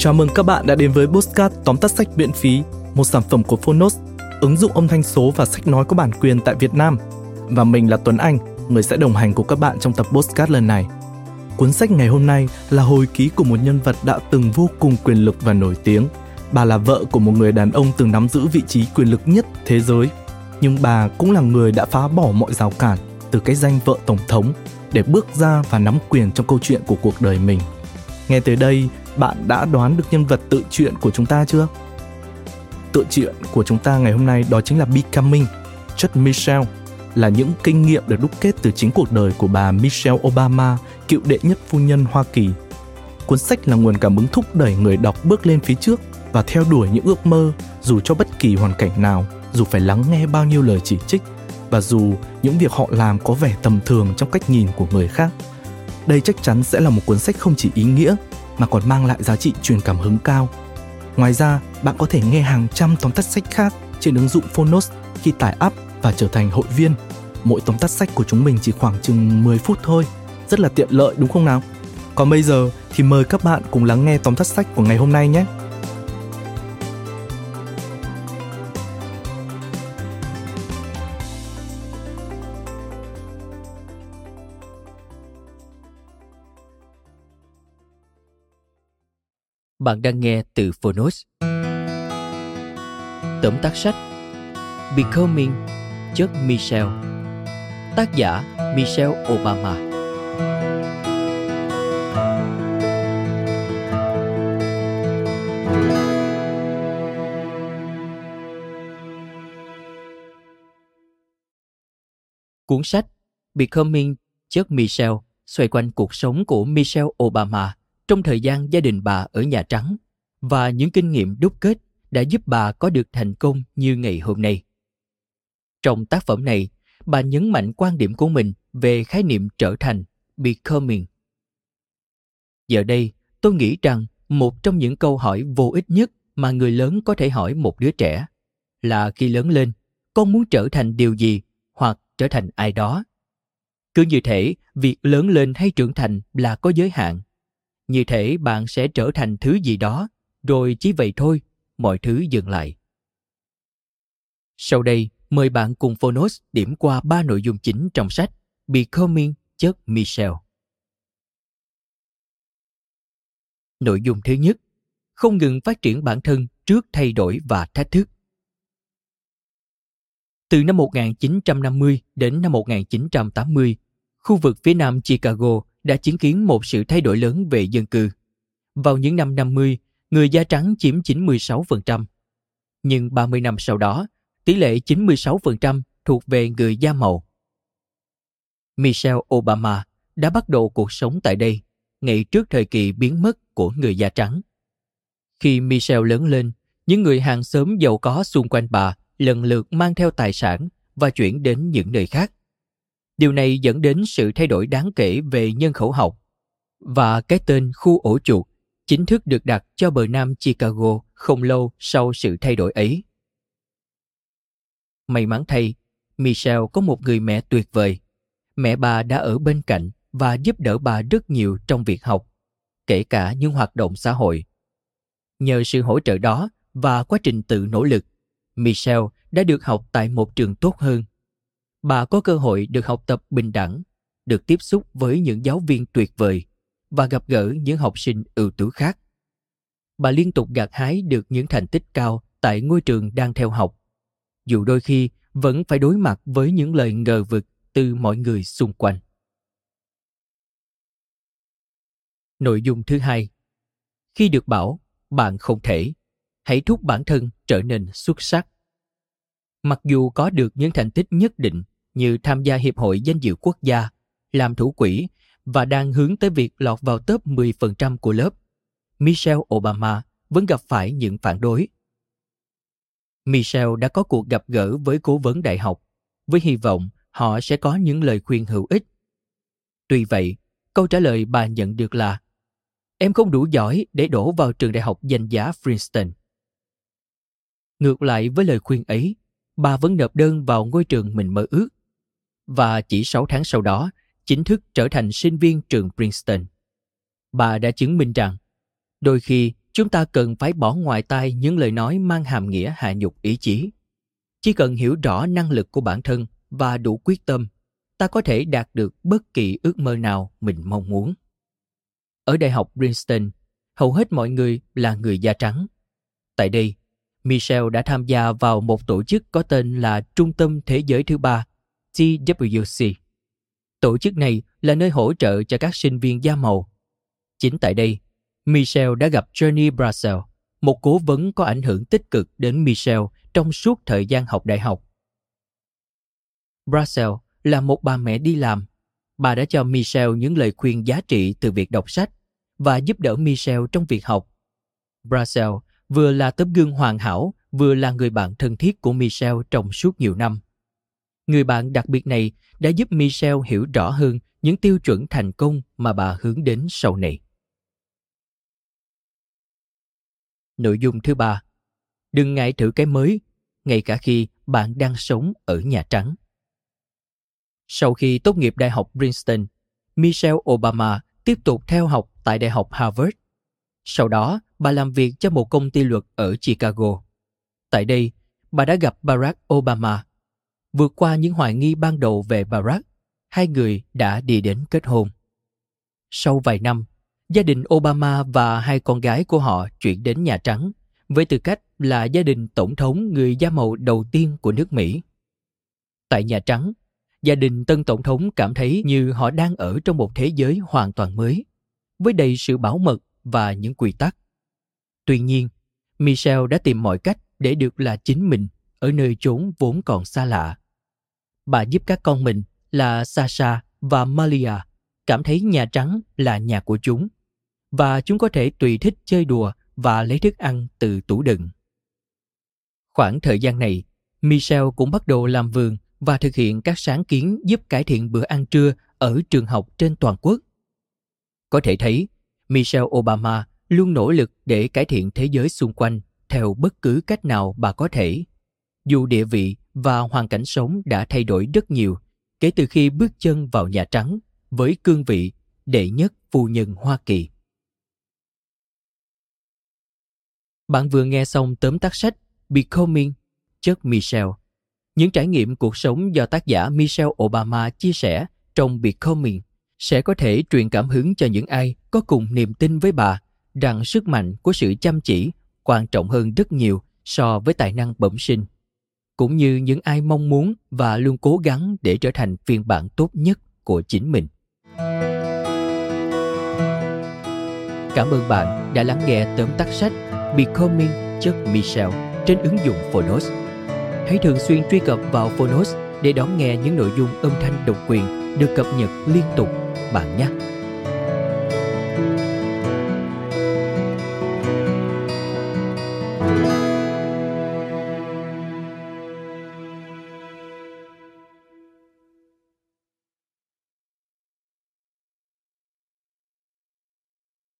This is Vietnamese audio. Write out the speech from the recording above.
Chào mừng các bạn đã đến với Postcard tóm tắt sách miễn phí, một sản phẩm của Phonos, ứng dụng âm thanh số và sách nói có bản quyền tại Việt Nam. Và mình là Tuấn Anh, người sẽ đồng hành cùng các bạn trong tập Postcard lần này. Cuốn sách ngày hôm nay là hồi ký của một nhân vật đã từng vô cùng quyền lực và nổi tiếng. Bà là vợ của một người đàn ông từng nắm giữ vị trí quyền lực nhất thế giới. Nhưng bà cũng là người đã phá bỏ mọi rào cản từ cái danh vợ tổng thống để bước ra và nắm quyền trong câu chuyện của cuộc đời mình. Nghe tới đây, bạn đã đoán được nhân vật tự truyện của chúng ta chưa? Tự truyện của chúng ta ngày hôm nay đó chính là Becoming, chất Michelle, là những kinh nghiệm được đúc kết từ chính cuộc đời của bà Michelle Obama, cựu đệ nhất phu nhân Hoa Kỳ. Cuốn sách là nguồn cảm hứng thúc đẩy người đọc bước lên phía trước và theo đuổi những ước mơ dù cho bất kỳ hoàn cảnh nào, dù phải lắng nghe bao nhiêu lời chỉ trích và dù những việc họ làm có vẻ tầm thường trong cách nhìn của người khác. Đây chắc chắn sẽ là một cuốn sách không chỉ ý nghĩa mà còn mang lại giá trị truyền cảm hứng cao. Ngoài ra, bạn có thể nghe hàng trăm tóm tắt sách khác trên ứng dụng Phonos khi tải app và trở thành hội viên. Mỗi tóm tắt sách của chúng mình chỉ khoảng chừng 10 phút thôi, rất là tiện lợi đúng không nào? Còn bây giờ thì mời các bạn cùng lắng nghe tóm tắt sách của ngày hôm nay nhé. Bạn đang nghe từ Phonos. Tóm tắt sách, Becoming chất Michelle. Tác giả, Michelle Obama. Cuốn sách Becoming chất Michelle xoay quanh cuộc sống của Michelle Obama trong thời gian gia đình bà ở Nhà Trắng và những kinh nghiệm đúc kết đã giúp bà có được thành công như ngày hôm nay. Trong tác phẩm này, bà nhấn mạnh quan điểm của mình về khái niệm trở thành, becoming. Giờ đây, tôi nghĩ rằng một trong những câu hỏi vô ích nhất mà người lớn có thể hỏi một đứa trẻ là khi lớn lên, con muốn trở thành điều gì hoặc trở thành ai đó. Cứ như thể việc lớn lên hay trưởng thành là có giới hạn như thể bạn sẽ trở thành thứ gì đó. Rồi chỉ vậy thôi mọi thứ dừng lại. Sau đây mời bạn cùng phonos điểm qua ba nội dung chính trong sách becoming chất michelle nội dung thứ nhất không ngừng phát triển bản thân trước thay đổi và thách thức. Từ năm 1950 đến năm 1980, khu vực phía nam Chicago đã chứng kiến một sự thay đổi lớn về dân cư. Vào những năm 50, người da trắng chiếm 96%. Nhưng 30 năm sau đó, tỷ lệ 96% thuộc về người da màu. Michelle Obama đã bắt đầu cuộc sống tại đây ngay trước thời kỳ biến mất của người da trắng. Khi Michelle lớn lên, những người hàng xóm giàu có xung quanh bà lần lượt mang theo tài sản và chuyển đến những nơi khác. Điều này dẫn đến sự thay đổi đáng kể về nhân khẩu học và cái tên khu ổ chuột chính thức được đặt cho bờ nam Chicago không lâu sau sự thay đổi ấy. May mắn thay, Michelle có một người mẹ tuyệt vời. Mẹ bà đã ở bên cạnh và giúp đỡ bà rất nhiều trong việc học, kể cả những hoạt động xã hội. Nhờ sự hỗ trợ đó và quá trình tự nỗ lực, Michelle đã được học tại một trường tốt hơn bà có cơ hội được học tập bình đẳng, được tiếp xúc với những giáo viên tuyệt vời và gặp gỡ những học sinh ưu tú khác. Bà liên tục gặt hái được những thành tích cao tại ngôi trường đang theo học, dù đôi khi vẫn phải đối mặt với những lời ngờ vực từ mọi người xung quanh. Nội dung thứ hai Khi được bảo bạn không thể, hãy thúc bản thân trở nên xuất sắc. Mặc dù có được những thành tích nhất định như tham gia Hiệp hội Danh dự Quốc gia, làm thủ quỹ và đang hướng tới việc lọt vào top 10% của lớp, Michelle Obama vẫn gặp phải những phản đối. Michelle đã có cuộc gặp gỡ với cố vấn đại học với hy vọng họ sẽ có những lời khuyên hữu ích. Tuy vậy, câu trả lời bà nhận được là Em không đủ giỏi để đổ vào trường đại học danh giá Princeton. Ngược lại với lời khuyên ấy, bà vẫn nộp đơn vào ngôi trường mình mơ ước và chỉ 6 tháng sau đó chính thức trở thành sinh viên trường Princeton. Bà đã chứng minh rằng đôi khi chúng ta cần phải bỏ ngoài tai những lời nói mang hàm nghĩa hạ nhục ý chí. Chỉ cần hiểu rõ năng lực của bản thân và đủ quyết tâm, ta có thể đạt được bất kỳ ước mơ nào mình mong muốn. Ở Đại học Princeton, hầu hết mọi người là người da trắng. Tại đây, Michelle đã tham gia vào một tổ chức có tên là Trung tâm Thế giới thứ ba, TWC. Tổ chức này là nơi hỗ trợ cho các sinh viên da màu. Chính tại đây, Michelle đã gặp Johnny Brassel, một cố vấn có ảnh hưởng tích cực đến Michelle trong suốt thời gian học đại học. Brassel là một bà mẹ đi làm. Bà đã cho Michelle những lời khuyên giá trị từ việc đọc sách và giúp đỡ Michelle trong việc học. Brassel vừa là tấm gương hoàn hảo, vừa là người bạn thân thiết của Michelle trong suốt nhiều năm. Người bạn đặc biệt này đã giúp Michelle hiểu rõ hơn những tiêu chuẩn thành công mà bà hướng đến sau này. Nội dung thứ ba, đừng ngại thử cái mới, ngay cả khi bạn đang sống ở Nhà Trắng. Sau khi tốt nghiệp Đại học Princeton, Michelle Obama tiếp tục theo học tại Đại học Harvard. Sau đó, bà làm việc cho một công ty luật ở Chicago. Tại đây, bà đã gặp Barack Obama. Vượt qua những hoài nghi ban đầu về Barack, hai người đã đi đến kết hôn. Sau vài năm, gia đình Obama và hai con gái của họ chuyển đến Nhà Trắng với tư cách là gia đình tổng thống người da màu đầu tiên của nước Mỹ. Tại Nhà Trắng, gia đình tân tổng thống cảm thấy như họ đang ở trong một thế giới hoàn toàn mới, với đầy sự bảo mật và những quy tắc. Tuy nhiên, Michelle đã tìm mọi cách để được là chính mình ở nơi chốn vốn còn xa lạ. Bà giúp các con mình là Sasha và Malia cảm thấy Nhà Trắng là nhà của chúng và chúng có thể tùy thích chơi đùa và lấy thức ăn từ tủ đựng. Khoảng thời gian này, Michelle cũng bắt đầu làm vườn và thực hiện các sáng kiến giúp cải thiện bữa ăn trưa ở trường học trên toàn quốc. Có thể thấy, Michelle Obama luôn nỗ lực để cải thiện thế giới xung quanh theo bất cứ cách nào bà có thể. Dù địa vị và hoàn cảnh sống đã thay đổi rất nhiều, kể từ khi bước chân vào Nhà Trắng với cương vị đệ nhất phu nhân Hoa Kỳ. Bạn vừa nghe xong tóm tắt sách Becoming, chất Michelle. Những trải nghiệm cuộc sống do tác giả Michelle Obama chia sẻ trong Becoming sẽ có thể truyền cảm hứng cho những ai có cùng niềm tin với bà, rằng sức mạnh của sự chăm chỉ quan trọng hơn rất nhiều so với tài năng bẩm sinh cũng như những ai mong muốn và luôn cố gắng để trở thành phiên bản tốt nhất của chính mình cảm ơn bạn đã lắng nghe tóm tắt sách Becoming Chuck Michelle trên ứng dụng Phonos. Hãy thường xuyên truy cập vào Phonos để đón nghe những nội dung âm thanh độc quyền được cập nhật liên tục bạn nhé.